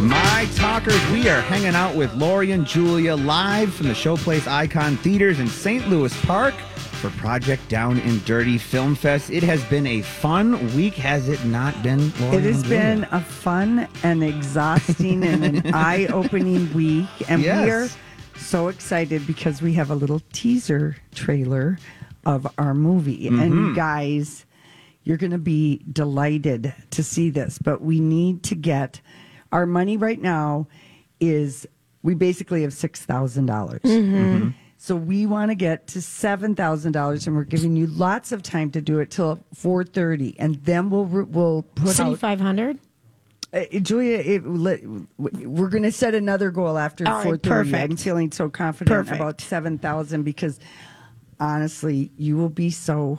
My talkers, we are hanging out with Lori and Julia live from the Showplace Icon Theaters in St. Louis Park for Project Down and Dirty Film Fest. It has been a fun week, has it not been? Lori It has and been a fun and exhausting and an eye opening week. And we are so excited because we have a little teaser trailer of our movie. And Mm-hmm. you guys, you're going to be delighted to see this. But we need to get our money right now is we basically have $6,000. dollars Mm-hmm. So we want to get to seven thousand dollars, and we're giving you lots of time to do it till four thirty, and then we'll we'll put City out. 500. Uh, Julia, it, let- we're going to set another goal after All right, four thirty. I'm feeling so confident Perfect. about seven thousand because honestly, you will be so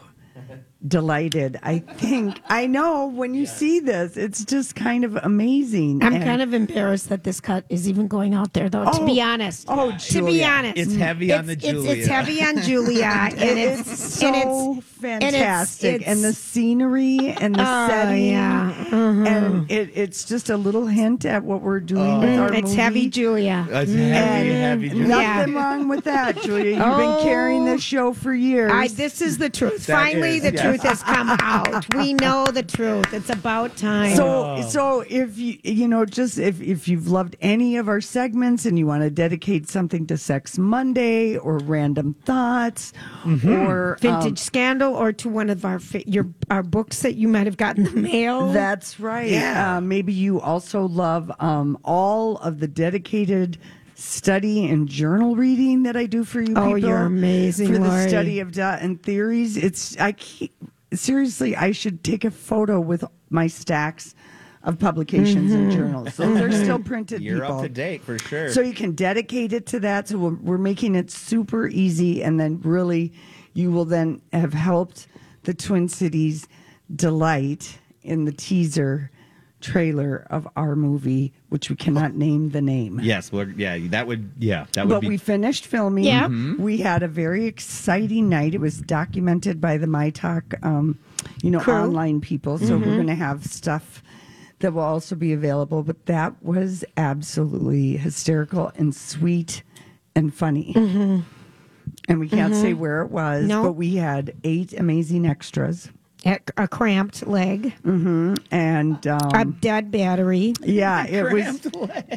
delighted. I think I know when you see this, it's just kind of amazing. I'm And- kind of embarrassed that this cut is even going out there, though. to Oh, be honest, oh, to be Julia. honest, It's heavy on the it's, it's, Julia. it's heavy on Julia, and it's, it's so and it's fantastic, and, it's- the scenery and the Oh, setting, yeah. Mm-hmm. and it, it's just a little hint at what we're doing with our it's movie. heavy, Julia. It's heavy, heavy. Julia. nothing Yeah. wrong with that, Julia. You've Oh. been carrying this show for years. I, this is the truth. That Finally, is, the yes. Truth has come out. We know the truth. It's about time. so, so if you you know just if if you've loved any of our segments and you want to dedicate something to Sex Monday or Random Thoughts Mm-hmm. or um, vintage scandal, or to one of our your our books that you might have gotten in the mail. That's right. Yeah. Uh, maybe you also love um, all of the dedicated study and journal reading that I do for you Oh, people. you're amazing, For the Lori. study of dot and theories. It's I keep, seriously I should take a photo with my stacks of publications and Mm-hmm. journals. So they're still printed. You're people. up to date for sure. So you can dedicate it to that. So we're, we're making it super easy, and then really, you will then have helped the Twin Cities delight in the teaser trailer of our movie, which we cannot name the name. yes, well, yeah, that would, yeah, that would But be. we finished filming. Yep. Mm-hmm. We had a very exciting night. It was documented by the My Talk, um, you know, Crew. online people. So we're mm-hmm. going to have stuff that will also be available. But that was absolutely hysterical and sweet and funny. Mm-hmm. And we can't say where it was, No. but we had eight amazing extras. A, a cramped leg, mm-hmm. And um, a dead battery, yeah, it was.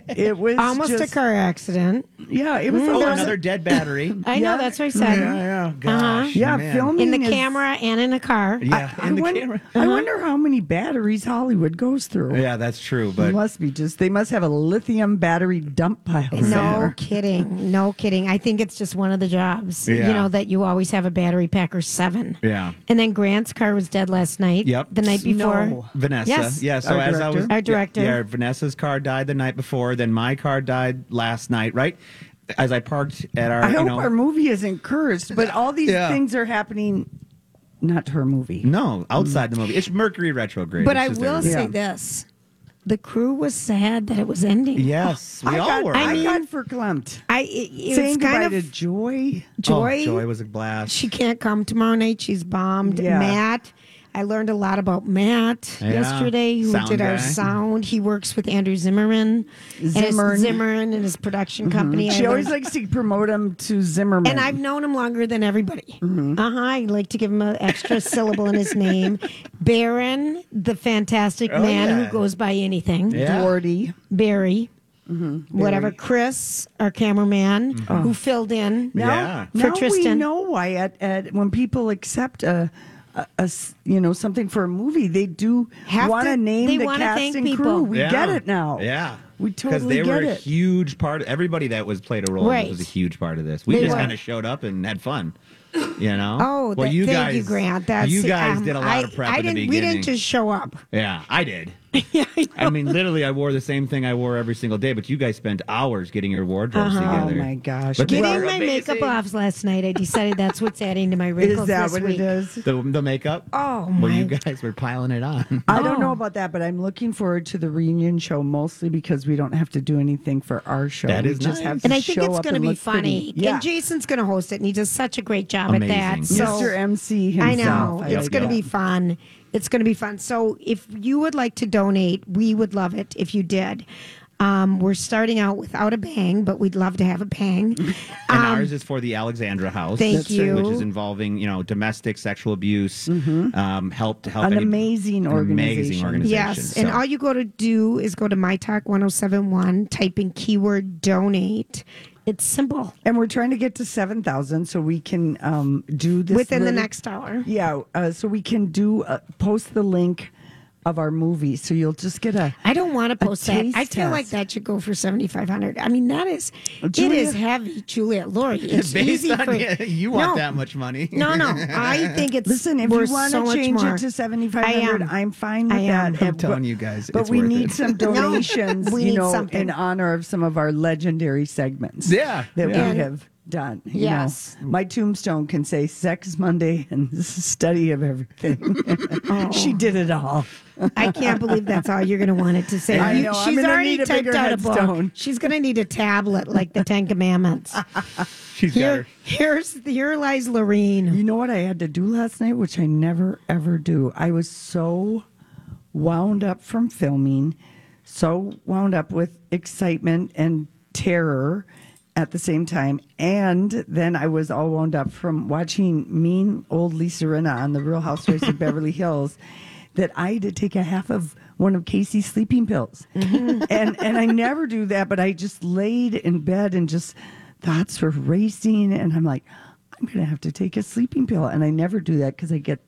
It was almost just, a car accident. Yeah, it was. Mm, oh, there was- another dead battery. I know that's what I said. yeah, yeah, uh-huh. gosh, Yeah, man. filming In the is- camera and in a car. Yeah, I, in the wonder, camera. I uh-huh. wonder how many batteries Hollywood goes through. Yeah, that's true. But It But must be just they must have a lithium battery dump pile. No somewhere. kidding. No kidding. I think it's just one of the jobs, Yeah. you know, that you always have a battery pack or seven. yeah, And then Grant's car was dead last night. Yep. The night before. No. Vanessa. Yes. Yeah. So Our as I was, director. Our director. Yeah, yeah, Vanessa's car died the night before. Then my car died last night. Right as I parked at our. I you hope know, our movie isn't cursed, but all these Yeah. things are happening. Not to her movie. No, outside the movie. It's Mercury retrograde. But I will everything. say Yeah. this the crew was sad that it was ending. Yes, we I all got, were. I mean- got verklempt. I, it, it Saying was goodbye kind to of Joy. joy. Oh, Joy was a blast. She can't come tomorrow night. She's bombed. Yeah. Matt, I learned a lot about Matt Yeah. yesterday, who Sound did our guy. sound. He works with Andrew Zimmerman, and Zimmern. Zimmerman and his production company. She I always learned- likes to promote him to Zimmerman. and I've known him longer than everybody. Mm-hmm. Uh huh. I like to give him an extra syllable in his name. Baron, the fantastic Oh, man yeah. who goes by anything. Yeah. Doherty. Barry. Mm-hmm. Whatever. Chris, our cameraman, who filled in. Now, Yeah. For now we Tristan. know why at, at when people accept a, a- a s- you know something for a movie, they do Have want to- to name they the wanna cast thank and people. crew. We Yeah. get it now. Yeah. we Because totally they get were a it. huge part. Everybody that was played a role Right. was a huge part of this. We They just kind of showed up and had fun. You know. Oh, well, that- you thank guys, you, Grant. That's you guys um, did a lot I, of prep I in the didn't. We didn't just show up. Yeah, I did. I, mean, literally, I wore the same thing I wore every single day. But you guys spent hours getting your wardrobes Uh-huh. together. Oh my gosh. But they Getting my amazing. makeup off last night, I decided that's what's adding to my wrinkles Is that this what week. it is? The, the makeup. Oh, my. Well, you guys were piling it on. I don't Oh. know about that, but I'm looking forward to the reunion show mostly because we don't have to do anything for our show. That we just nice. have to And I think it's going to be funny. Yeah. And Jason's going to host it, and he does such a great job Amazing. at that. So Mr. MC himself. I know Yep, it's going to be fun. It's going to be fun. So if you would like to donate, we would love it if you did. Um, we're starting out without a bang, but we'd love to have a bang. And ours is for the Alexandra House. Um, Thank That's which you. is involving, you know, domestic sexual abuse, um, help to help An any- amazing an organization. amazing organization. Yes, and all you go to do is go to My Talk 1071, type in keyword donate. It's simple And we're trying to get to 7,000 so we can um, do this. within the next hour. Yeah, uh, so we can do uh, post the link of our movie. So you'll just get a. I don't want to post that. taste I feel like that should go for seventy five hundred. I mean, that is it Julia- is heavy, Juliet Lori, it's Based easy on for you, you want No. that much money. No, no, I think it's Listen, if worth you want to much change more. it to 7,500, am. I'm fine with I am. that. I'm And- telling but- you guys, But it's we worth need it. some donations, we you need know, something. in honor of some of our legendary segments. Yeah, That yeah. we have done. you Yes. know. my tombstone can say Sex Monday and study of everything. Oh. she did it all. I can't believe that's all you're going to want it to say. I You- know, I'm She's already need a typed bigger out a book. She's going to need a tablet like the Ten Commandments. She's got Here, her. here's here lies Lorene. You know what I had to do last night, which I never ever do? I was so wound up from filming, so wound up with excitement and terror at the same time. And then I was all wound up from watching mean old Lisa Rinna on the Real Housewives of Beverly Hills that I had to take a half of one of Casey's sleeping pills. Mm-hmm. and and I never do that, but I just laid in bed and just thoughts were racing and I'm like, I'm gonna have to take a sleeping pill. And I never do that because I get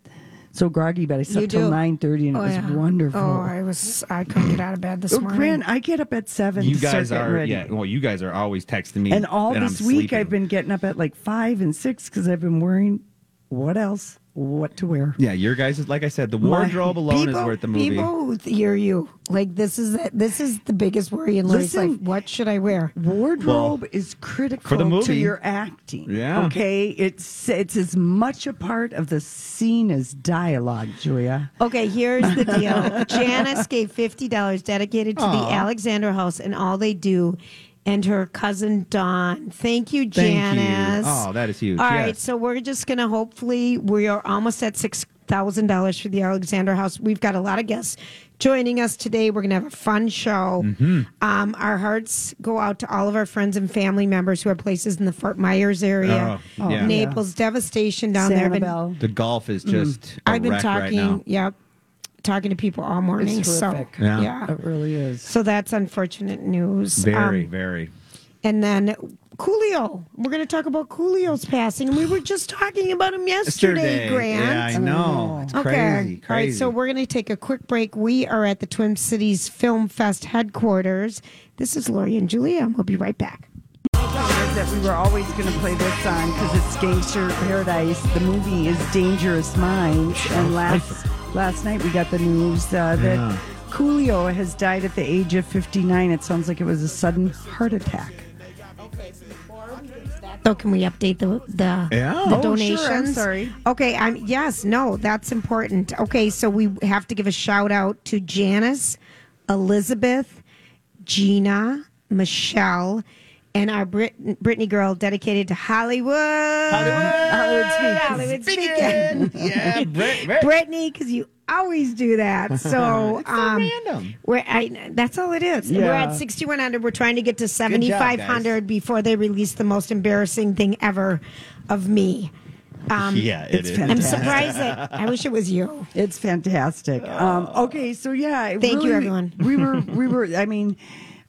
so groggy, but I slept till nine thirty and it Oh, was yeah. wonderful. Oh, I was I couldn't get out of bed this Oh, morning. Grant, I get up at seven. You to start guys are, ready. yeah. Well, you guys are always texting me, And all that this I'm week, sleeping. I've been getting up at like five and six because I've been worrying what else, what to wear. Yeah, your guys, like I said, the My- wardrobe alone people, is worth the movie. People who hear you like this is the, this is the biggest worry in Lori's Listen. life. What should I wear? Wardrobe is critical for the to movie. your acting. Yeah. Okay. It's it's as much a part of the scene as dialogue, Julia. Okay, here's the deal. Janice gave fifty dollars dedicated to the Alexander House, and all they do, and her cousin Dawn. Thank you, Thank you. Janice. Oh, that is huge. All right, Yes. so we're just gonna hopefully we are almost at six thousand dollars for the Alexander House. We've got a lot of guests joining us today. We're gonna have a fun show. Mm-hmm. Um, our hearts go out to all of our friends and family members who have places in the Fort Myers area, Oh, yeah. Naples, devastation down there. Been- The golf is just. a I've been wreck talking, right now. yep, talking to people all morning. It's so horrific. Yeah. yeah. It really is. So that's unfortunate news. Very, Um, very. and then Coolio. We're going to talk about Coolio's passing. And we were just talking about him yesterday, Grant. Yeah, I know. It's Okay. crazy. Crazy. All right. So we're going to take a quick break. We are at the Twin Cities Film Fest headquarters. This is Lori and Julia, and we'll be right back. that we were always going to play this song because it's Gangster Paradise. The movie is Dangerous Minds, and last last night we got the news uh, that Yeah. Coolio has died at the age of 59. It sounds like it was a sudden heart attack. So can we update the the, Yeah. the Oh, sure. I'm donations? sorry. Okay, I'm yes, no, that's important. Okay, so we have to give a shout out to Janice, Elizabeth, Gina, Michelle, and our Brit- Britney girl dedicated to Hollywood. Hollywood speak. Hollywood speaking. yeah, Brit, Brit. Brittany, because you always do that. So, It's so um, random. We're, I, that's all it is. We're at 6,100. We're trying to get to 7,500 before they release the most embarrassing thing ever of me. Um, yeah, it it's is. fantastic. I'm surprised that I wish it was you. It's fantastic. Um, okay, so yeah, it Thank you, everyone. We were, we were. I mean,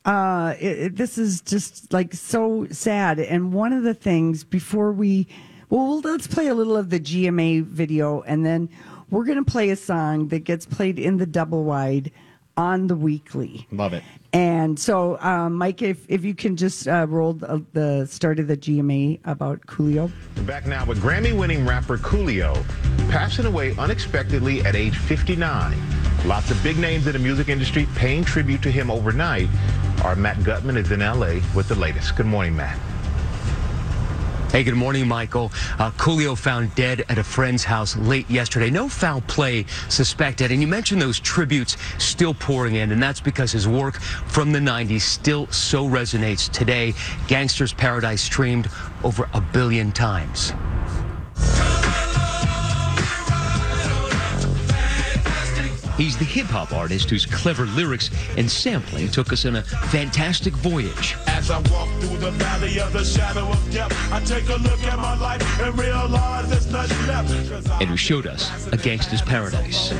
uh, it, it- this is just like so sad. And one of the things before we, well, let's play a little of the GMA video, and then we're going to play a song that gets played in the double wide on the weekly. Love it. And so, um, Mike, if if you can just uh, roll the, the start of the GMA about Coolio. We're back now with Grammy winning rapper Coolio passing away unexpectedly at age 59. Lots of big names in the music industry paying tribute to him overnight. Our Matt Gutman is in LA with the latest. Good morning, Matt. Hey, good morning, Michael. Uh, Coolio found dead at a friend's house late yesterday. No foul play suspected. And you mentioned those tributes still pouring in, and that's because his work from the 90s still so resonates today. Gangster's Paradise streamed over a billion times. He's the hip hop artist whose clever lyrics and sampling took us on a fantastic voyage. As I walk through the valley of the shadow of death, I take a look at my life and realize there's nothing left. and who showed us a gangster's paradise.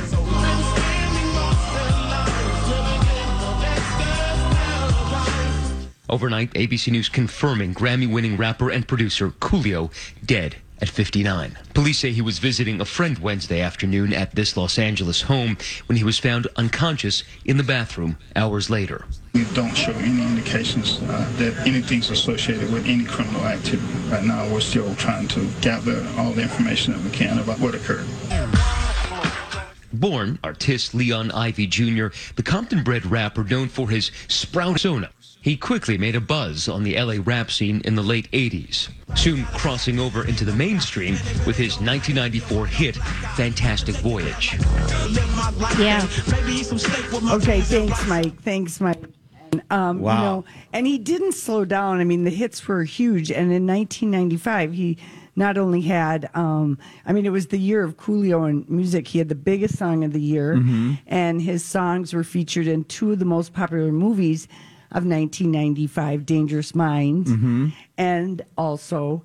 Overnight, ABC News confirming Grammy winning rapper and producer Coolio dead at 59. Police say he was visiting a friend Wednesday afternoon at this Los Angeles home when he was found unconscious in the bathroom hours later. We don't show any indications uh, that anything's associated with any criminal activity. Right now, we're still trying to gather all the information that we can about what occurred. Born Artis Leon Ivey Jr., the Compton bred rapper known for his Sprout Sona. He quickly made a buzz on the LA rap scene in the late 80s, soon crossing over into the mainstream with his 1994 hit Fantastic Voyage. Yeah. Okay, thanks, Mike. Thanks, Mike. And, um, Wow. You know, and he didn't slow down. I mean, the hits were huge. And in 1995, he not only had, um, I mean, it was the year of Coolio and music. He had the biggest song of the year, and his songs were featured in two of the most popular movies of 1995, Dangerous Minds, and also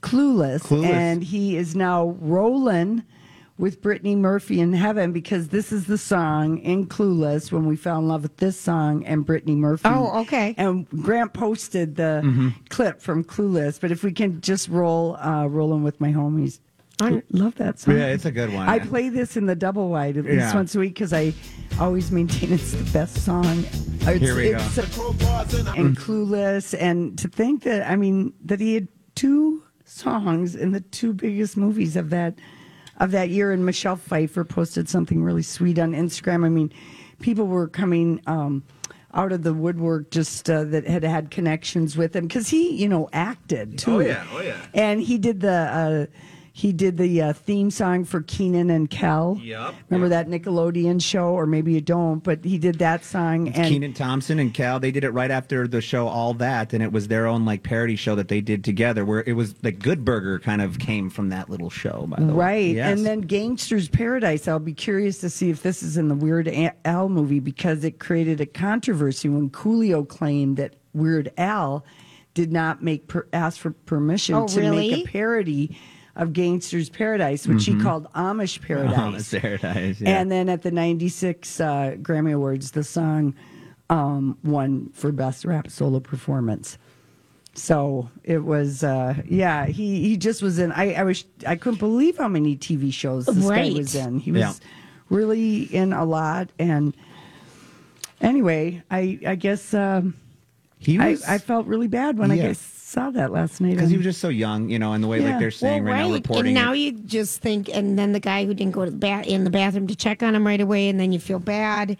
Clueless. Clueless. And he is now rolling with Brittany Murphy in heaven because this is the song in Clueless when we fell in love with this song and Brittany Murphy. Oh, okay. And Grant posted the clip from Clueless, but if we can just roll uh, rolling with my homies. I love that song. Yeah, it's a good one. I play this in the double wide at least Yeah. once a week because I always maintain it's the best song. It's, Here we go. it's and Clueless, and to think that I mean that he had two songs in the two biggest movies of that of that year. And Michelle Pfeiffer posted something really sweet on Instagram. I mean, people were coming. Um, out of the woodwork, just uh, that had had connections with him because he, you know, acted too. Oh, yeah. Oh, yeah. And he did the uh, he did the uh, theme song for Kenan and Kel. Yep. Remember that Nickelodeon show, or maybe you don't, but he did that song. and Kenan Thompson and Kel, they did it right after the show All That, and it was their own like parody show that they did together, where it was like Good Burger kind of came from that little show. By the way, Right. Yes. And then Gangster's Paradise. I'll be curious to see if this is in the Weird Al movie because it created a controversy when Coolio claimed that Weird Al did not make per, ask for permission Oh, to really? make a parody of Gangster's Paradise, which he called Amish Paradise. Mm-hmm. Amish Paradise, yeah. And then at the 96 uh, Grammy Awards, the song um, won for Best Rap Solo Performance. So it was, uh, yeah. He he just was in. I I was I couldn't believe how many TV shows this Right. guy was in. He was Yeah. really in a lot. And anyway, I I guess um, he I was I felt really bad when I Yeah. guess saw that last night. because he was just so young, you know, and the way Yeah. like they're saying well, right, now, reporting. and now it. you just think, and then the guy who didn't go to the bath in the bathroom to check on him right away, and then you feel bad.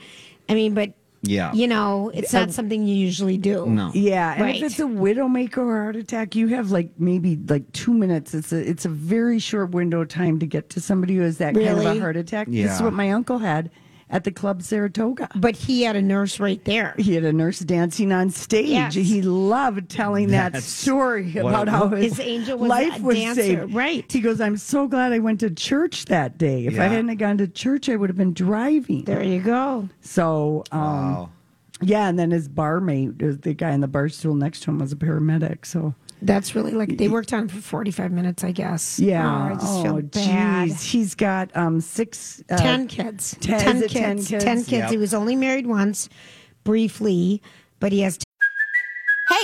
I mean, but Yeah. you know, it's not um, something you usually do. no, Yeah, and Right. if it's a widowmaker or heart attack, you have like maybe like two minutes. It's a it's a very short window of time to get to somebody who has that kind of a heart attack. This is Yeah. what my uncle had at the Club Saratoga. But he had a nurse right there. He had a nurse dancing on stage. Yes. He loved telling that story what- about how his, His angel was life a was dancer, saved. right. He goes, "I'm so glad I went to church that day. If I hadn't have gone to church, I would have been driving." There you go. So, um, Wow. yeah, and then his barmate, uh, the guy in the bar stool next to him, was a paramedic. So, That's really like they worked on it for 45 minutes, I guess. yeah, Oh, I just feel bad. jeez. He's got um six, uh, 10 kids. ten- is 10 kids. kids? 10 kids. Yep. He was only married once, briefly, but he has Hey,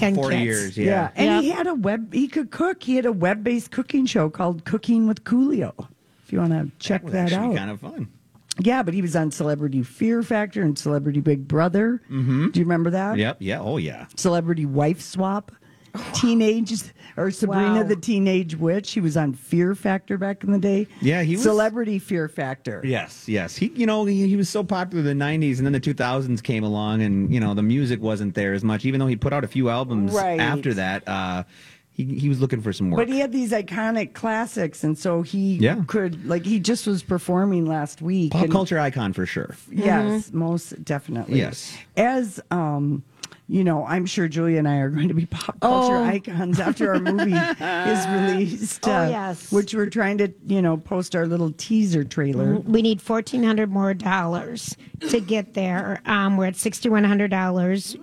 10 Forty kids. years. yeah. Yeah. and Yep. he had a web. He could cook. He had a web-based cooking show called Cooking with Coolio. If you want to check was that actually out, kind of fun. yeah. But he was on Celebrity Fear Factor and Celebrity Big Brother. Mm-hmm. Do you remember that? Yep. Yeah. Oh yeah. Celebrity Wife Swap. Teenage or Sabrina Wow. the Teenage Witch. He was on Fear Factor back in the day. Yeah, he was- Celebrity Fear Factor. Yes, yes. He, you know, he, he was so popular in the '90s, and then the 2000s came along, and you know, the music wasn't there as much. Even though he put out a few albums Right. after that, uh, he he was looking for some work. But he had these iconic classics, and so he Yeah. could like he just was performing last week. Pop and- culture icon for sure. Yes, most definitely. Yes. As um, you know, I'm sure Julia and I are going to be pop culture Oh. icons after our movie is released. uh, Oh, yes. Which we're trying to, you know, post our little teaser trailer. We need fourteen hundred more dollars to get there. Um, we're at sixty one hundred dollars.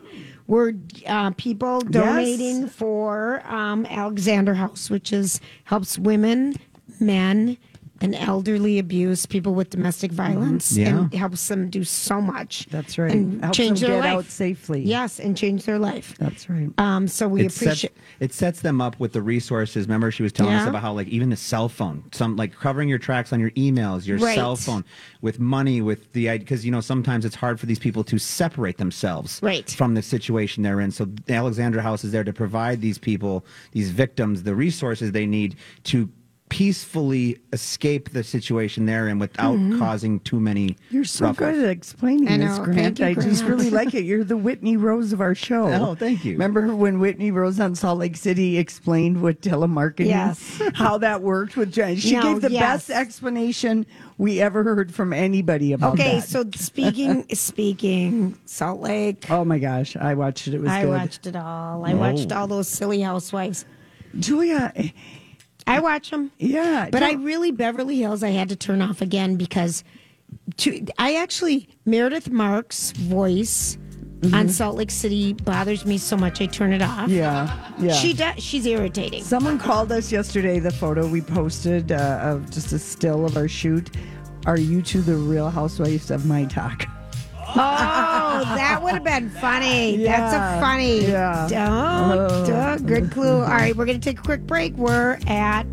We're uh, people donating for um, Alexander House, which is helps women, men, and elderly abuse people with domestic violence, Yeah. and helps them do so much. That's right. and Helps change them their get life out safely. Yes, and change their life. That's right. Um, so we it sets, appreciate. it sets them up with the resources. Remember, she was telling us about how, like, even the cell phone, some like covering your tracks on your emails, your Right. cell phone, with money, with the because you know sometimes it's hard for these people to separate themselves Right. from the situation they're in. So the Alexandra House is there to provide these people, these victims, the resources they need to peacefully escape the situation they're in without causing too many. Mm-hmm. You're so ruffles. good at explaining I this, know. Grant. Thank you, I just really like it. You're the Whitney Rose of our show. Oh, thank you. Remember when Whitney Rose on Salt Lake City explained what telemarketing, Yes. how that worked with Jen? She No, gave the yes. best explanation we ever heard from anybody about that. Okay, that. so speaking speaking Salt Lake. oh my gosh, I watched it. It was I good. watched it all. I watched all those silly housewives. Julia, I watch them. yeah, But I really Beverly Hills I had to turn off again because to, I actually Meredith Marks' voice on Salt Lake City bothers me so much I turn it off. Mm-hmm. yeah, yeah. She does, she's irritating. Someone called us yesterday. The photo we posted uh, of just a still of our shoot. Are you two the Real Housewives of My Talk? Oh, that would have been funny. That's a funny. yeah. Don't, duh, good clue. All right, we're going to take a quick break. We're at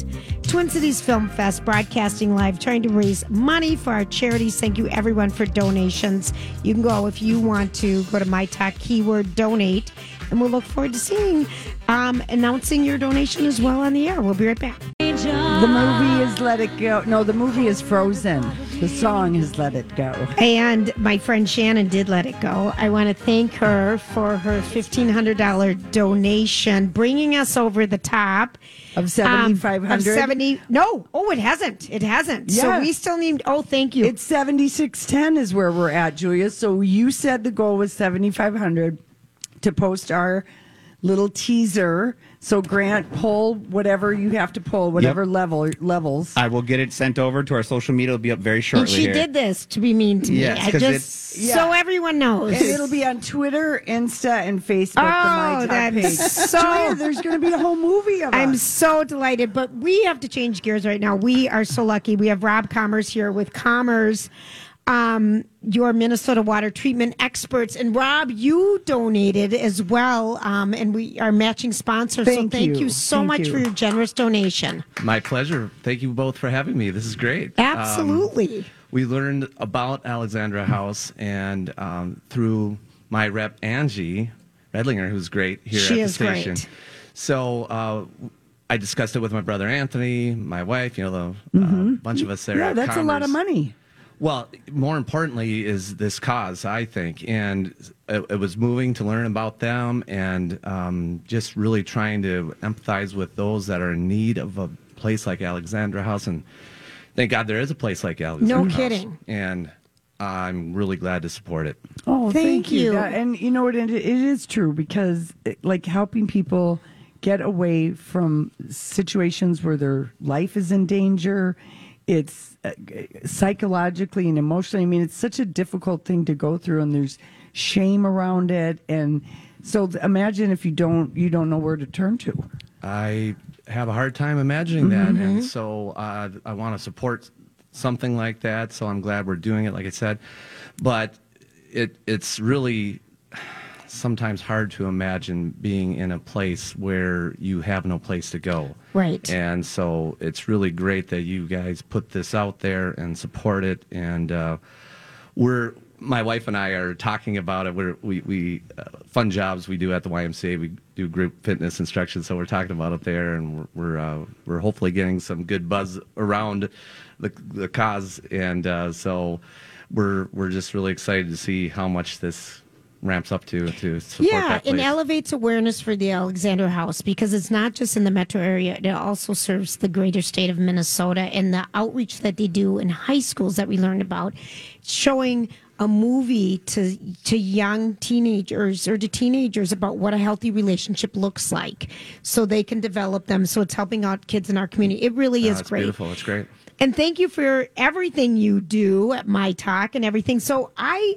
Twin Cities Film Fest, broadcasting live, trying to raise money for our charities. Thank you, everyone, for donations. You can go if you want to go to my talk keyword donate, and we'll look forward to seeing um, announcing your donation as well on the air. We'll be right back. The movie is Let It Go. No, the movie is Frozen. The song is Let It Go. And my friend Shannon did let it go. I want to thank her for her $1,500 donation, bringing us over the top. Of Um, 7,500? of 70 No. Oh, it hasn't. It hasn't. So we still need. Oh, thank you. It's 7610 is where we're at, Julia. So you said the goal was 7,500 to post our little teaser. So Grant, pull whatever you have to pull, whatever level levels. I will get it sent over to our social media. It'll be up very And shortly. she here. did this to be mean to me. Yes, I 'cause just it's- so everyone knows. And it'll be on Twitter, Insta, and Facebook. Oh, the that's page. so- Julia, there's going to be a whole movie of I'm us. so delighted, but we have to change gears right now. We are so lucky. We have Rob Commers here with Commers, um, your Minnesota water treatment experts. And Rob, you donated as well, um, and we are matching sponsors. Thank so thank you. you, so Thank much you. for your generous donation. My pleasure. Thank you both for having me. This is great. Um, Absolutely. we learned about Alexandra House, and um, through my rep Angie Redlinger, who's great here She at the is station. great. So uh, I discussed it with my brother Anthony, my wife. You know, the uh, bunch of us there. Mm-hmm. yeah, at that's a lot of money. Well, more importantly, is this cause, I think. And it, it was moving to learn about them and um, just really trying to empathize with those that are in need of a place like Alexandra House. And thank God there is a place like Alexandra House. No House. kidding. And I'm really glad to support it. Oh, Thank thank, you. you. Yeah, and you know what? It, it is true because, it, like, helping people get away from situations where their life is in danger. It's psychologically and emotionally. I mean, it's such a difficult thing to go through, and there's shame around it. And so, imagine if you don't, you don't know where to turn to. I have a hard time imagining that, and so uh, I want to support something like that. So I'm glad we're doing it, like I said. But it it's really sometimes hard to imagine being in a place where you have no place to go. Right. And so it's really great that you guys put this out there and support it. And uh, we're my wife and I are talking about it. We're, we we uh, fun jobs we do at the YMCA. We do group fitness instruction, so we're talking about it there, and we're we're, uh, we're hopefully getting some good buzz around the the cause. And uh, so we're we're just really excited to see how much this ramps up to to support Yeah, and place. elevates awareness for the Alexander House because it's not just in the metro area, it also serves the greater state of Minnesota and the outreach that they do in high schools that we learned about, showing a movie to to young teenagers or to teenagers about what a healthy relationship looks like so they can develop them so it's helping out kids in our community it really Oh, is great beautiful. It's great. and thank you for everything you do at My Talk and everything. So I,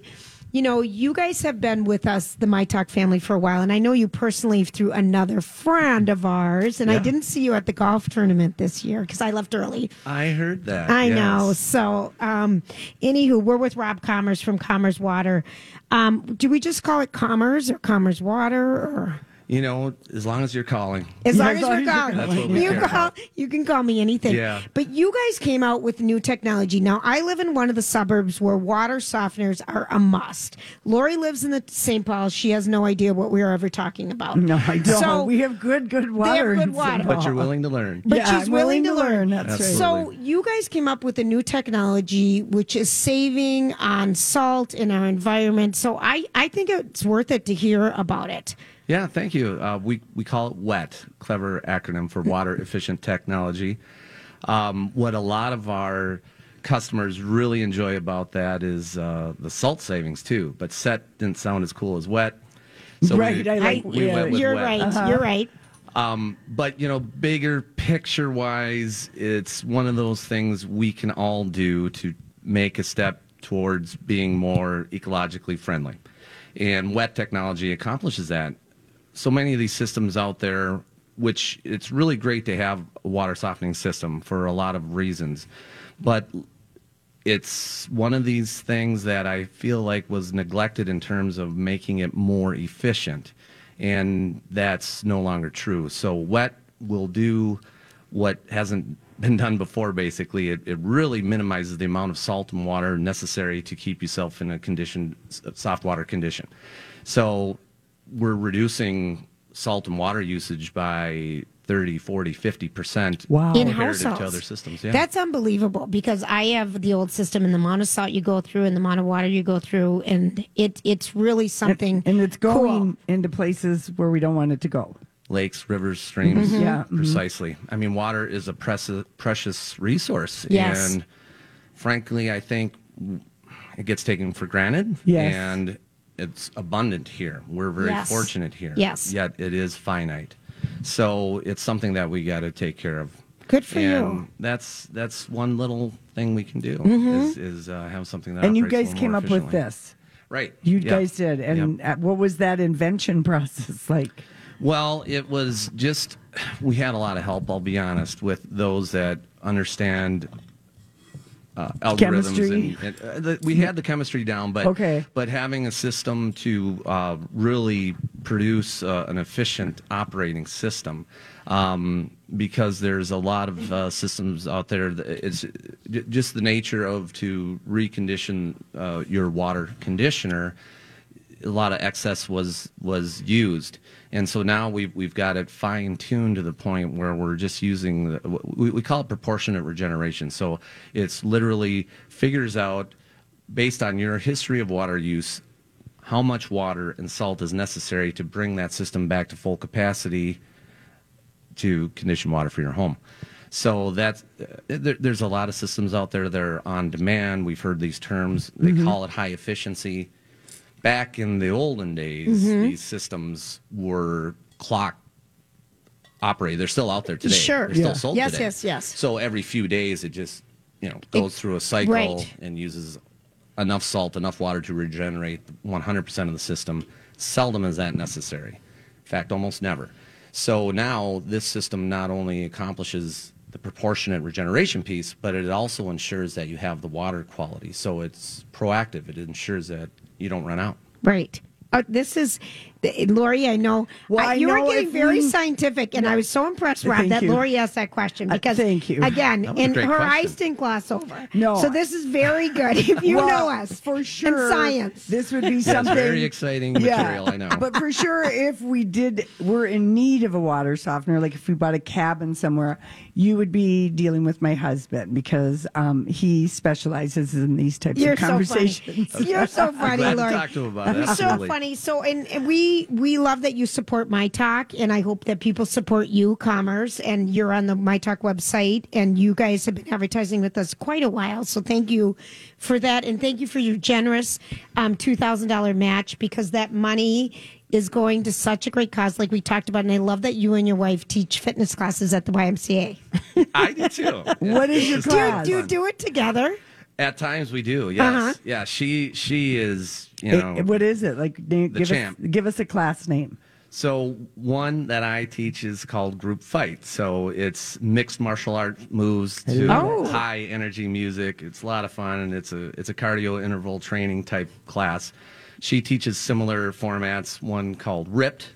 you know, you guys have been with us, the My Talk family, for a while, and I know you personally through another friend of ours. And I didn't see you at the golf tournament this year because I left early. I heard that. I know. So, um, anywho, we're with Rob Commers from Commers Water. Um, do we just call it Commers or Commers Water or? You know, as long as you're calling. As long as as we're you're calling, we you care call, you can call me anything. Yeah. But you guys came out with new technology. Now I live in one of the suburbs where water softeners are a must. Lori lives in the St. Paul. She has no idea what we are ever talking about. No, I don't. So we have good, good water. good water. But you're willing to learn. But Yeah, she's I'm willing, to learn. That's right. So you guys came up with a new technology which is saving on salt in our environment. So I, I think it's worth it to hear about it. Yeah, thank you. Uh, we we call it WET, clever acronym for Water Efficient Technology. Um, what a lot of our customers really enjoy about that is uh, the salt savings too. But SET didn't sound as cool as WET. Right, I like- we yeah. went with You're WET. right. Uh-huh. You're right. Um, but you know, bigger picture wise, it's one of those things we can all do to make a step towards being more ecologically friendly. And wet technology accomplishes that. So many of these systems out there, which it's really great to have a water softening system for a lot of reasons, but it's one of these things that I feel like was neglected in terms of making it more efficient. And that's no longer true. So, wet will do what hasn't been done before, basically. It, it really minimizes the amount of salt and water necessary to keep yourself in a condition, soft water condition. So, we're reducing salt and water usage by 30, 40, 50% Wow. in comparative households. to other systems. Yeah. That's unbelievable because I have the old system and the amount of salt you go through and the amount of water you go through, and it it's really something. and it's cool. going into places where we don't want it to go. lakes, rivers, streams. Mhm. Yeah, mhm. precisely. I mean, water is a precious, precious resource, Yes. and frankly, I think it gets taken for granted. Yes. and it's abundant here. We're very Yes. fortunate here. Yes. Yet it is finite. So it's something that we got to take care of. Good for and you. That's that's one little thing we can do Mhm. is, is uh, have something that. And you guys came up with this. Right. You Yep. guys did. And uh, what was that invention process like? Well, it was just we had a lot of help. I'll be honest with those that understand uh, algorithms. And, and, uh, the, we had the chemistry down, but Okay. but having a system to uh, really produce uh, an efficient operating system. Um, because there's a lot of uh, systems out there. That it's j- just the nature of to recondition uh, your water conditioner a lot of excess was was used, and so now we've we've got it fine tuned to the point where we're just using the, we, we call it proportionate regeneration. So it's literally figures out based on your history of water use how much water and salt is necessary to bring that system back to full capacity to condition water for your home. So that's there, there's a lot of systems out there that are on demand. We've heard these terms. They Mm-hmm. Mhm. call it high efficiency. Back in the olden days, Mhm. these systems were clock operated. They're still out there today. Sure. They're still Yeah. sold Yes, today. yes, yes. So every few days, it just you know goes through a cycle right. and uses enough salt, enough water to regenerate 100% of the system. Seldom is that necessary. In fact, almost never. So now this system not only accomplishes the proportionate regeneration piece, but it also ensures that you have the water quality. So it's proactive. It ensures that you don't run out. Right. Uh, this is, Lori, I know. Well, I- I you were getting very we- scientific, and I was so impressed, Rob, Thank that you. Lori asked that question Uh, because, thank you. again, That and her question. eyes didn't gloss over. No. So this is very good if you Well, know us. for sure. In science. This would be something very exciting material, I know. But for sure, if we did, we're in need of a water softener. Like if we bought a cabin somewhere, you would be dealing with my husband because um, he specializes in these types You're of conversations. funny. You're so funny, glad to Lori. talk to him about it. You're so funny. So, and, and we we love that you support My Talk, and I hope that people support you, Commers, and you're on the My Talk website, and you guys have been advertising with us quite a while. So, thank you for that, and thank you for your generous um, two thousand dollar match because that money is going to such a great cause, like we talked about. And I love that you and your wife teach fitness classes at the YMCA. I do too. What is your Do, class? do you do it together? At times we do. Yes. Uh-huh. Yeah. She she is you know what is it like? name- The give champ. Us, give us a class name. So one that I teach is called group fight. So it's mixed martial art moves to Oh. high energy music. It's a lot of fun and it's a it's a cardio interval training type class. She teaches similar formats. One called Ripped,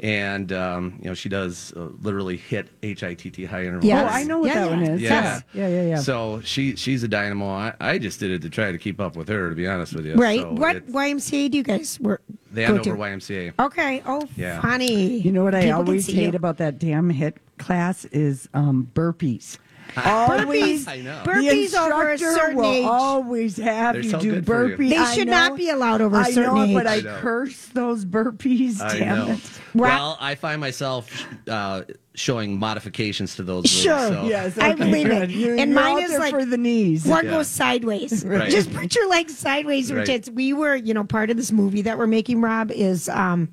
and um, you know she does uh, literally hit H I T T high interval. Oh, I know what Yeah, that one is. Yeah. Yes. Yeah, yeah, yeah. So she she's a dynamo. I, I just did it to try to keep up with her. To be honest with you, Right. So what it- YMCA do you guys work? the go Andover to? YMCA. Okay. Oh, Yeah. funny. You know what I People can always hate you. about that damn hit class is um, burpees. Always, Burpees. I know. the Burpees over a instructor certain will age. always have They're you so do good for you. burpees. They I should know. not be allowed over a I certain know, age. but I, I know. curse those burpees. I Damn know. it! Well, I find myself uh, showing modifications to those moves. Sure. so- Yes, I okay, believe it. good. You're, And you're mine out is there like- for the knees. One Yeah. goes sideways. Right. Just put your legs sideways, Right. Rich. We were, you know, part of this movie that we're making, Rob, is um,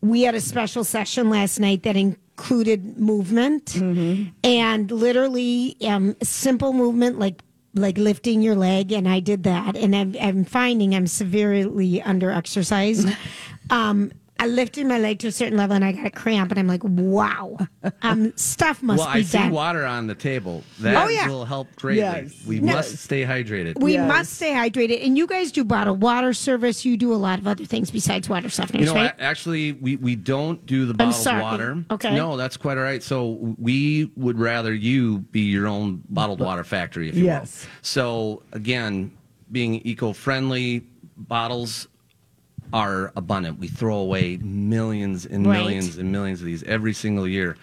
we had a special session last night that included movement Mm-hmm. and literally um, simple movement like like lifting your leg and I did that and I'm, I'm finding I'm severely under exercised. um, I lifted my leg to a certain level and I got a cramp and I'm like, wow, um, stuff must be. well, be I see water on the table. That Oh, yeah. will help greatly. Yes. We No. must stay hydrated. We Yes. must stay hydrated. And you guys do bottled water service. You do a lot of other things besides water softeners, you know, right? a- actually, we, we don't do the bottled sorry. water. Okay. No, that's quite all right. So we would rather you be your own bottled water factory, if you Yes. will. So again, being eco-friendly, bottles are abundant. We throw away millions and Right. millions and millions of these every single year.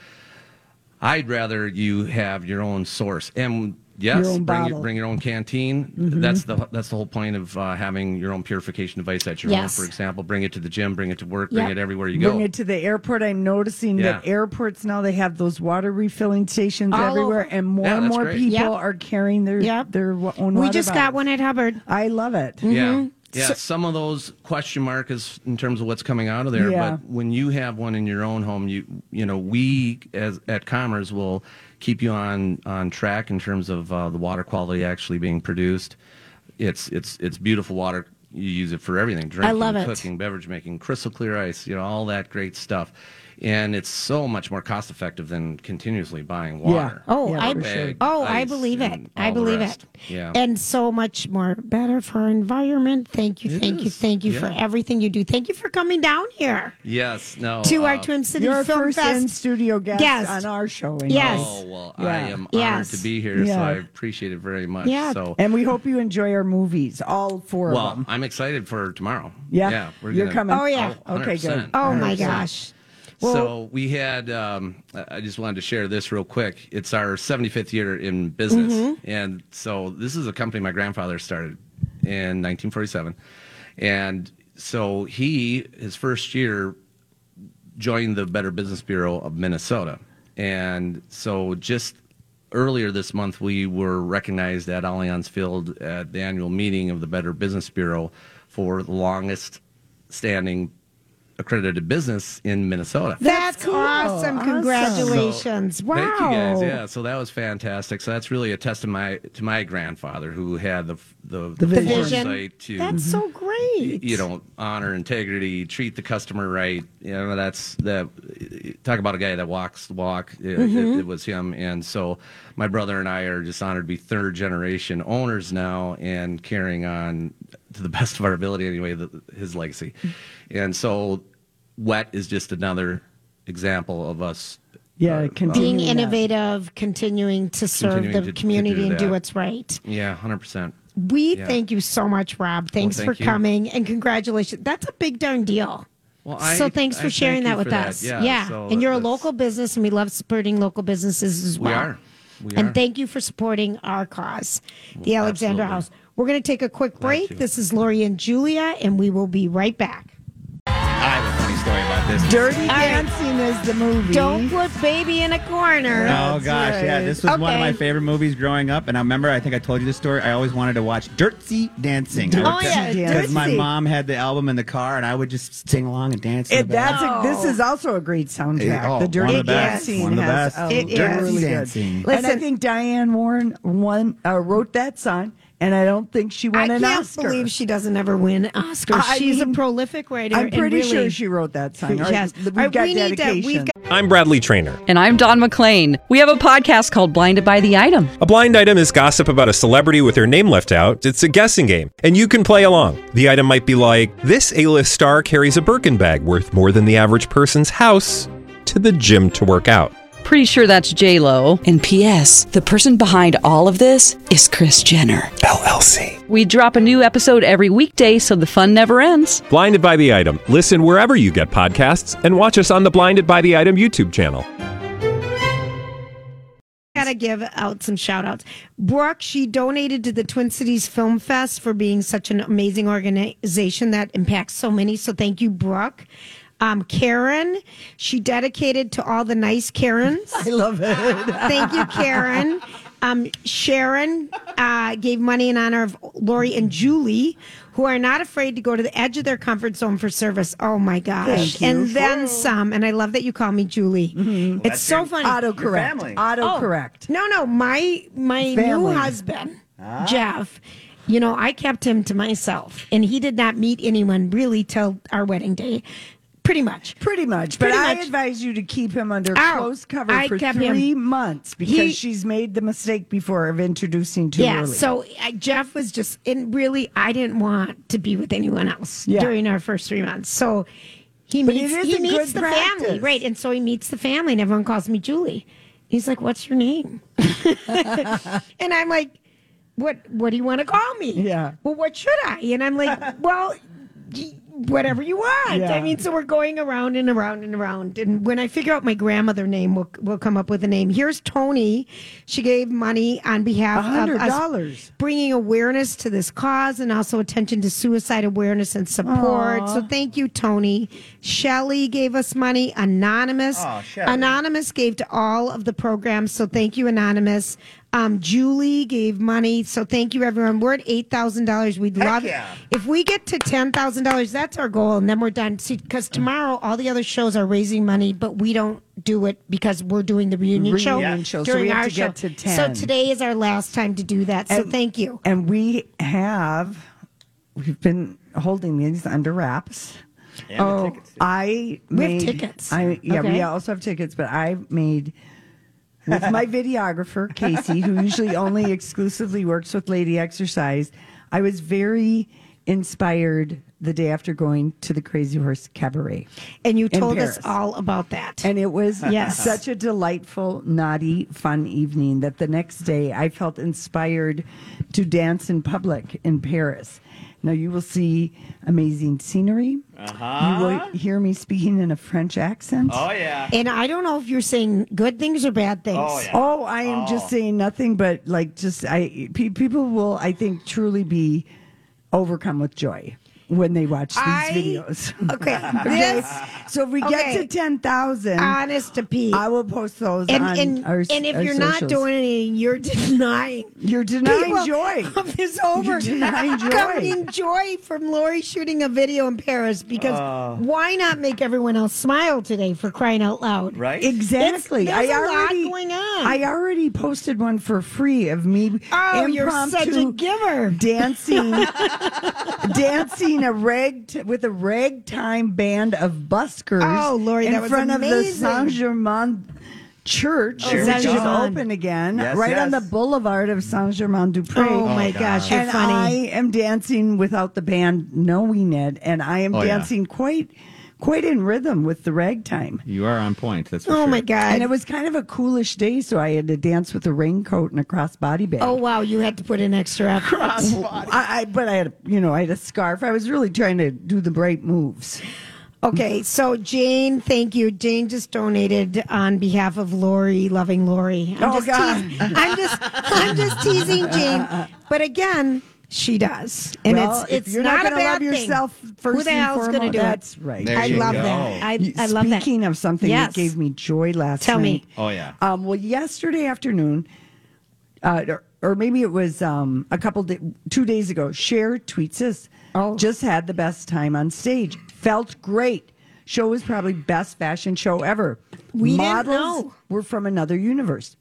I'd rather you have your own source. And yes, Your bring, your, bring your own canteen. Mm-hmm. That's the that's the whole point of uh, having your own purification device at your Yes. home. For example, bring it to the gym, bring it to work, Yep. bring it everywhere you Bring go. Bring it to the airport. I'm noticing that airports now they have those water refilling stations All everywhere, over. and more Yeah, and more great. people Yep. are carrying their Yep. their wa- own. we water just got one at Hubbard. I love it. Yeah. Yeah, So- some of those question mark is in terms of what's coming out of there. Yeah. But when you have one in your own home, you you know we as at Commers will keep you on on track in terms of uh, the water quality actually being produced. It's it's it's beautiful water. You use it for everything: drinking, love it. cooking, beverage making, crystal clear ice. You know all that great stuff. And it's so much more cost effective than continuously buying water. Oh, I Bag, oh I believe it. I believe it. Yeah. And so much more better for our environment. Thank you, It thank you, thank you for everything you do. Thank you for coming down here yes. No. to our uh, Twin Cities Your Film first Fest. in studio guest, Guest. on our show. anyway. Yes. Oh well, Yeah. I am Yes. honored to be here, Yeah. so I appreciate it very much. Yeah. So, And we hope you enjoy our movies, all four of them. well. I'm excited for tomorrow. Yeah? yeah, we're You're gonna, coming? Oh, yeah. Okay, good. 100%. Oh my gosh. Well- so we had. Um, I I just wanted to share this real quick. It's our 75th year in business, Mm-hmm. and so this is a company my grandfather started in 1947, and so he his first year joined the Better Business Bureau of Minnesota. And so just earlier this month, we were recognized at Allianz Field at the annual meeting of the Better Business Bureau for the longest standing accredited business in Minnesota. That's cool. awesome. Awesome. Congratulations. wow. Thank you guys. Yeah, so that was fantastic. So that's really a testament to my grandfather who had the the, The vision. foresight to That's so great. you know honor integrity treat the customer right you know that's that talk about a guy that walks the walk it, it, mm-hmm. it was him and so my brother and i are just honored to be third generation owners now and carrying on to the best of our ability anyway the, his legacy and so wet is just another example of us Yeah, uh, continue Being that. innovative, continuing to serve Continuing the to- to community do and do what's right. yeah 100% We Yeah. thank you so much, Rob. Thanks thank for you. coming and congratulations. That's a big darn deal. Well, I- so thanks I for sharing thank that with for that. us. Yeah, so and you're a local business, and we love supporting local businesses as well. we are we and are. thank you for supporting our cause, the Alexander absolutely. House. We're going to take a quick break. to. This is Lori and Julia, and we will be right back. This. Dirty right. Dancing is the movie. Don't put baby in a corner. Oh gosh, yeah, this was one of my favorite movies growing up, and I remember I think I told you this story. I always wanted to watch Dirty Dancing. Oh, yeah, because my mom had the album in the car, and I would just sing along and dance. It, that's a, this is also a great soundtrack. Oh, the Dirty the. Dancing One of the has best. a It is. really good. Dancing. and I think Diane Warren won uh, wrote that song, and I don't think she won I an Oscar. I can't believe she doesn't ever win Oscars. I She's mean, a prolific writer. I'm and pretty really- sure she wrote that song. All right, Yes. We've All right, got we need to- dedication. we've got- I'm Bradley Trainer. And I'm Don McClain. We have a podcast called Blinded by the Item. A blind item is gossip about a celebrity with their name left out. It's a guessing game, and you can play along. The item might be like this: A-list star carries a Birkin bag worth more than the average person's house to the gym to work out. Pretty sure that's J Lo. And P.S. The person behind all of this is Kris Jenner LLC. We drop a new episode every weekday, so the fun never ends. Blinded by the item. Listen wherever you get podcasts, and watch us on the Blinded by the Item YouTube channel. Gotta give out some shout outs. Brooke, she donated to the Twin Cities Film Fest for being such an amazing organization that impacts so many. So thank you, Brooke. Um, Karen, she dedicated to all the nice Karens. I love it. Thank you, Karen. Um, Sharon uh, gave money in honor of Lori and Julie, who are not afraid to go to the edge of their comfort zone for service. Oh my gosh. Thank you. And then some. And I love that you call me Julie. It's so funny. Autocorrect. Autocorrect. No, no, my my new Family. husband, Jeff. You know, I kept him to myself, and he did not meet anyone really till our wedding day. Pretty much. Pretty much. But Pretty I much. advise you to keep him under Ow. close cover I for kept him. three months because He- she's made the mistake before of introducing too yeah. early. So I, Jeff was just, and really, I didn't want to be with anyone else Yeah. during our first three months. So he But it meets, is he a meets good the family, practice. right? And so he meets the family, and everyone calls me Julie. He's like, "What's your name?" and I'm like, "What? What do you want to call me?" Yeah. Well, what should I? And I'm like, "Well." y- whatever you want. Yeah. I mean, so we're going around and around and around. And when I figure out my grandmother name, we'll, we'll come up with a name. Here's Tony. She gave money on behalf of us $100. bringing awareness to this cause and also attention to suicide awareness and support. Aw. So thank you, Tony. Shelly gave us money. Anonymous. Aw, Shelley. Anonymous gave to all of the programs. So thank you, Anonymous. Um, Julie gave money. So thank you, everyone. We're at $8,000. We'd Heck love yeah. if we get to ten thousand dollars, that's our goal, and then we're done. See, because tomorrow all the other shows are raising money, but we don't do it because we're doing the reunion, show Reunion show, so during we have our to get show. to 10. So today is our last time to do that. So And- thank you. And we have, we've been holding these under wraps. oh, I We have tickets. I, yeah, Okay. we also have tickets, but I made with my videographer Casey, who usually only exclusively works with Lady Exercise. I was very inspired the day after going to the Crazy Horse Cabaret. And you told us all about that. And it was Yes. such a delightful, naughty, fun evening that the next day I felt inspired to dance in public in Paris. Now you will see amazing scenery. Uh-huh. You will hear me speaking in a French accent. Oh yeah. And I don't know if you're saying good things or bad things. Oh, yeah. Oh, I am just saying nothing but like just I pe- people will I think truly be overcome with joy when they watch these I- videos. Okay, okay. this So if we okay. get to ten thousand, honest to Pete. I will post those and, on and, our and if our you're not doing anything, you're denying. You're denying people joy. Of this over. You're denying joy. Coming joy from Lori shooting a video in Paris because Oh. why not make everyone else smile today for crying out loud? Right? Exactly. It's- there's I a lot already, going on. I already posted one for free of me. Oh, you're such a giver. Dancing, dancing a rag with a ragtime band of buskers. Oh, Lori, in that was front of the. Saint Germain Church, There we which is open again, Yes, right on the boulevard of Saint Germain du Pré. Oh, my gosh, you're and funny. I am dancing without the band knowing it, and I am Oh, yeah. dancing quite, quite in rhythm with the ragtime. You are on point. That's for Oh sure. my god! And it was kind of a coolish day, so I had to dance with a raincoat and a crossbody bag. oh wow, you had to put in extra effort. I, I, but I had, a, you know, I had a scarf. I was really trying to do the right moves. Okay, so Jane, thank you. Jane just donated on behalf of Lori, loving Lori. I'm Oh, just God. teasing- I'm just I'm just teasing Jane. But again, she does. And Well, it's if it's you're not, not a gonna bad love thing. yourself first Who the and hell's going to foremost, do that's it? right. There I you love go. that. I, You- I love that. Speaking of something Yes. that gave me joy last night. Tell me. Oh yeah. Um, well, yesterday afternoon, uh, or, or maybe it was um, a couple, da- two days ago, Cher tweets us. Oh. Just had the best time on stage. Felt great. Show was probably best fashion show ever. We didn't Models know. were from another universe.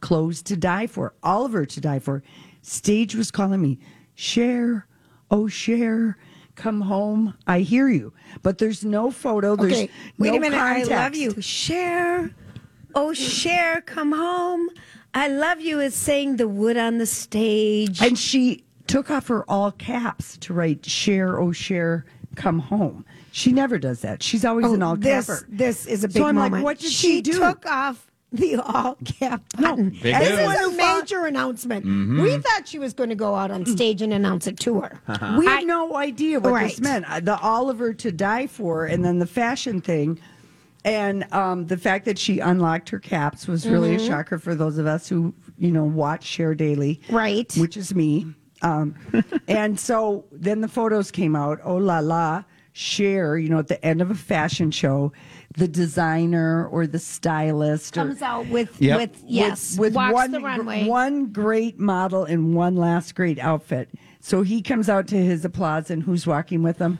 Clothes to die for. Oliver to die for. Stage was calling me, Cher, oh Cher come home. I hear you, but there's no photo. There's Okay, wait no a minute. I love you. Cher. Oh, Cher, come home. I love you is saying the wood on the stage. And she took off her all caps to write "Cher, oh Cher, come home." She never does that. She's always oh, an all Oh, this, this is a big So I'm like, moment. what did she do? took off the all cap button. Big this news. was a major announcement. Mm-hmm. We thought she was going to go out on stage and announce it to her. We I- had no idea what Right. this meant. Uh, The Oliver to die for, and then the fashion thing, and um, the fact that she unlocked her caps was really Mm-hmm. a shocker for those of us who you know watch Cher Daily, Right. Which is me. Um, and so then the photos came out. Oh la la, Cher. You know, at the end of a fashion show, the designer or the stylist or Comes out with, Yep. with yes, with walks one the runway. one great model in one last great outfit. So he comes out to his applause, and who's walking with him?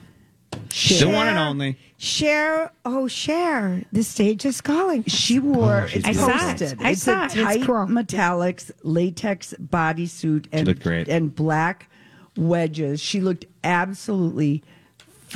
The one and only. Cher, oh, Cher. The stage is calling. She wore. Oh, she's it's I saw it. posted. I it's saw a it. It's tight cool. metallics latex bodysuit and great. and black wedges. She looked absolutely.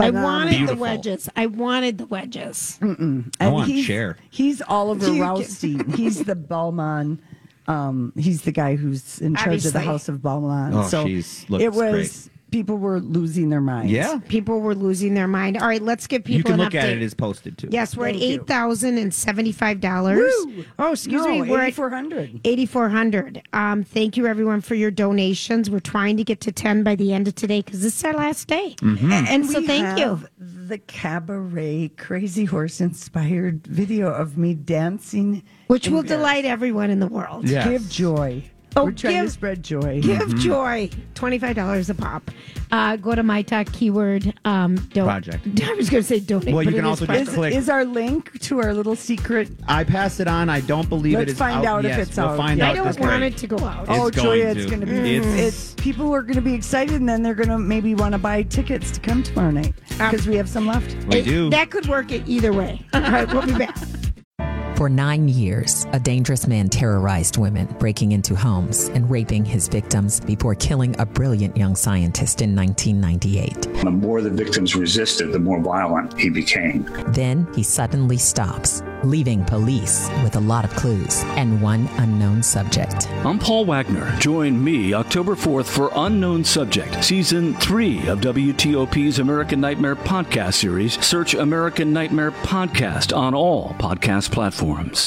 I Phenomenal. wanted the wedges. I wanted the wedges. And I want he's, Cher. He's Olivier You can- Rousteing. he's the Balmain. Um, he's the guy who's in charge of the House of Balmain. Oh, so she's- looks it was people were losing their minds. Yeah. People were losing their mind. All right, let's give people you can an look update. at it as posted too. Yes, we're Thank at you. eight thousand and seventy-five dollars. Woo! Oh, excuse No, me, we're at 8,400. Eighty-four hundred. Um, thank you everyone for your donations. We're trying to get to ten by the end of today because this is our last day. Mm-hmm. And so we thank you. have The cabaret crazy horse inspired video of me dancing, Which will Paris. delight everyone in the world. Yes. Give joy. Oh, We're trying give- to spread joy. Give Mm-hmm. joy. Twenty-five dollars a pop. Uh, go to my talk keyword um, don- Project. I was going to say donate. Well, you can also is just Is, click- is our link to our little secret? I pass it on. I don't believe it Let's is find out if Yes, it's we'll out. Find Yeah. out I don't want break. it to go out. It's oh, going Julia, to. it's going to be. It's- It's, people are going to be excited, and then they're going to maybe want to buy tickets to come tomorrow night because we have some left. We It- do. That could work it either way. All right, we'll be back. For nine years, a dangerous man terrorized women, breaking into homes and raping his victims before killing a brilliant young scientist in 1998. The more the victims resisted, the more violent he became. Then he suddenly stops, leaving police with a lot of clues and one unknown subject. I'm Paul Wagner. Join me October 4th for Unknown Subject, Season 3 of WTOP's American Nightmare podcast series. Search American Nightmare Podcast on all podcast platforms forums.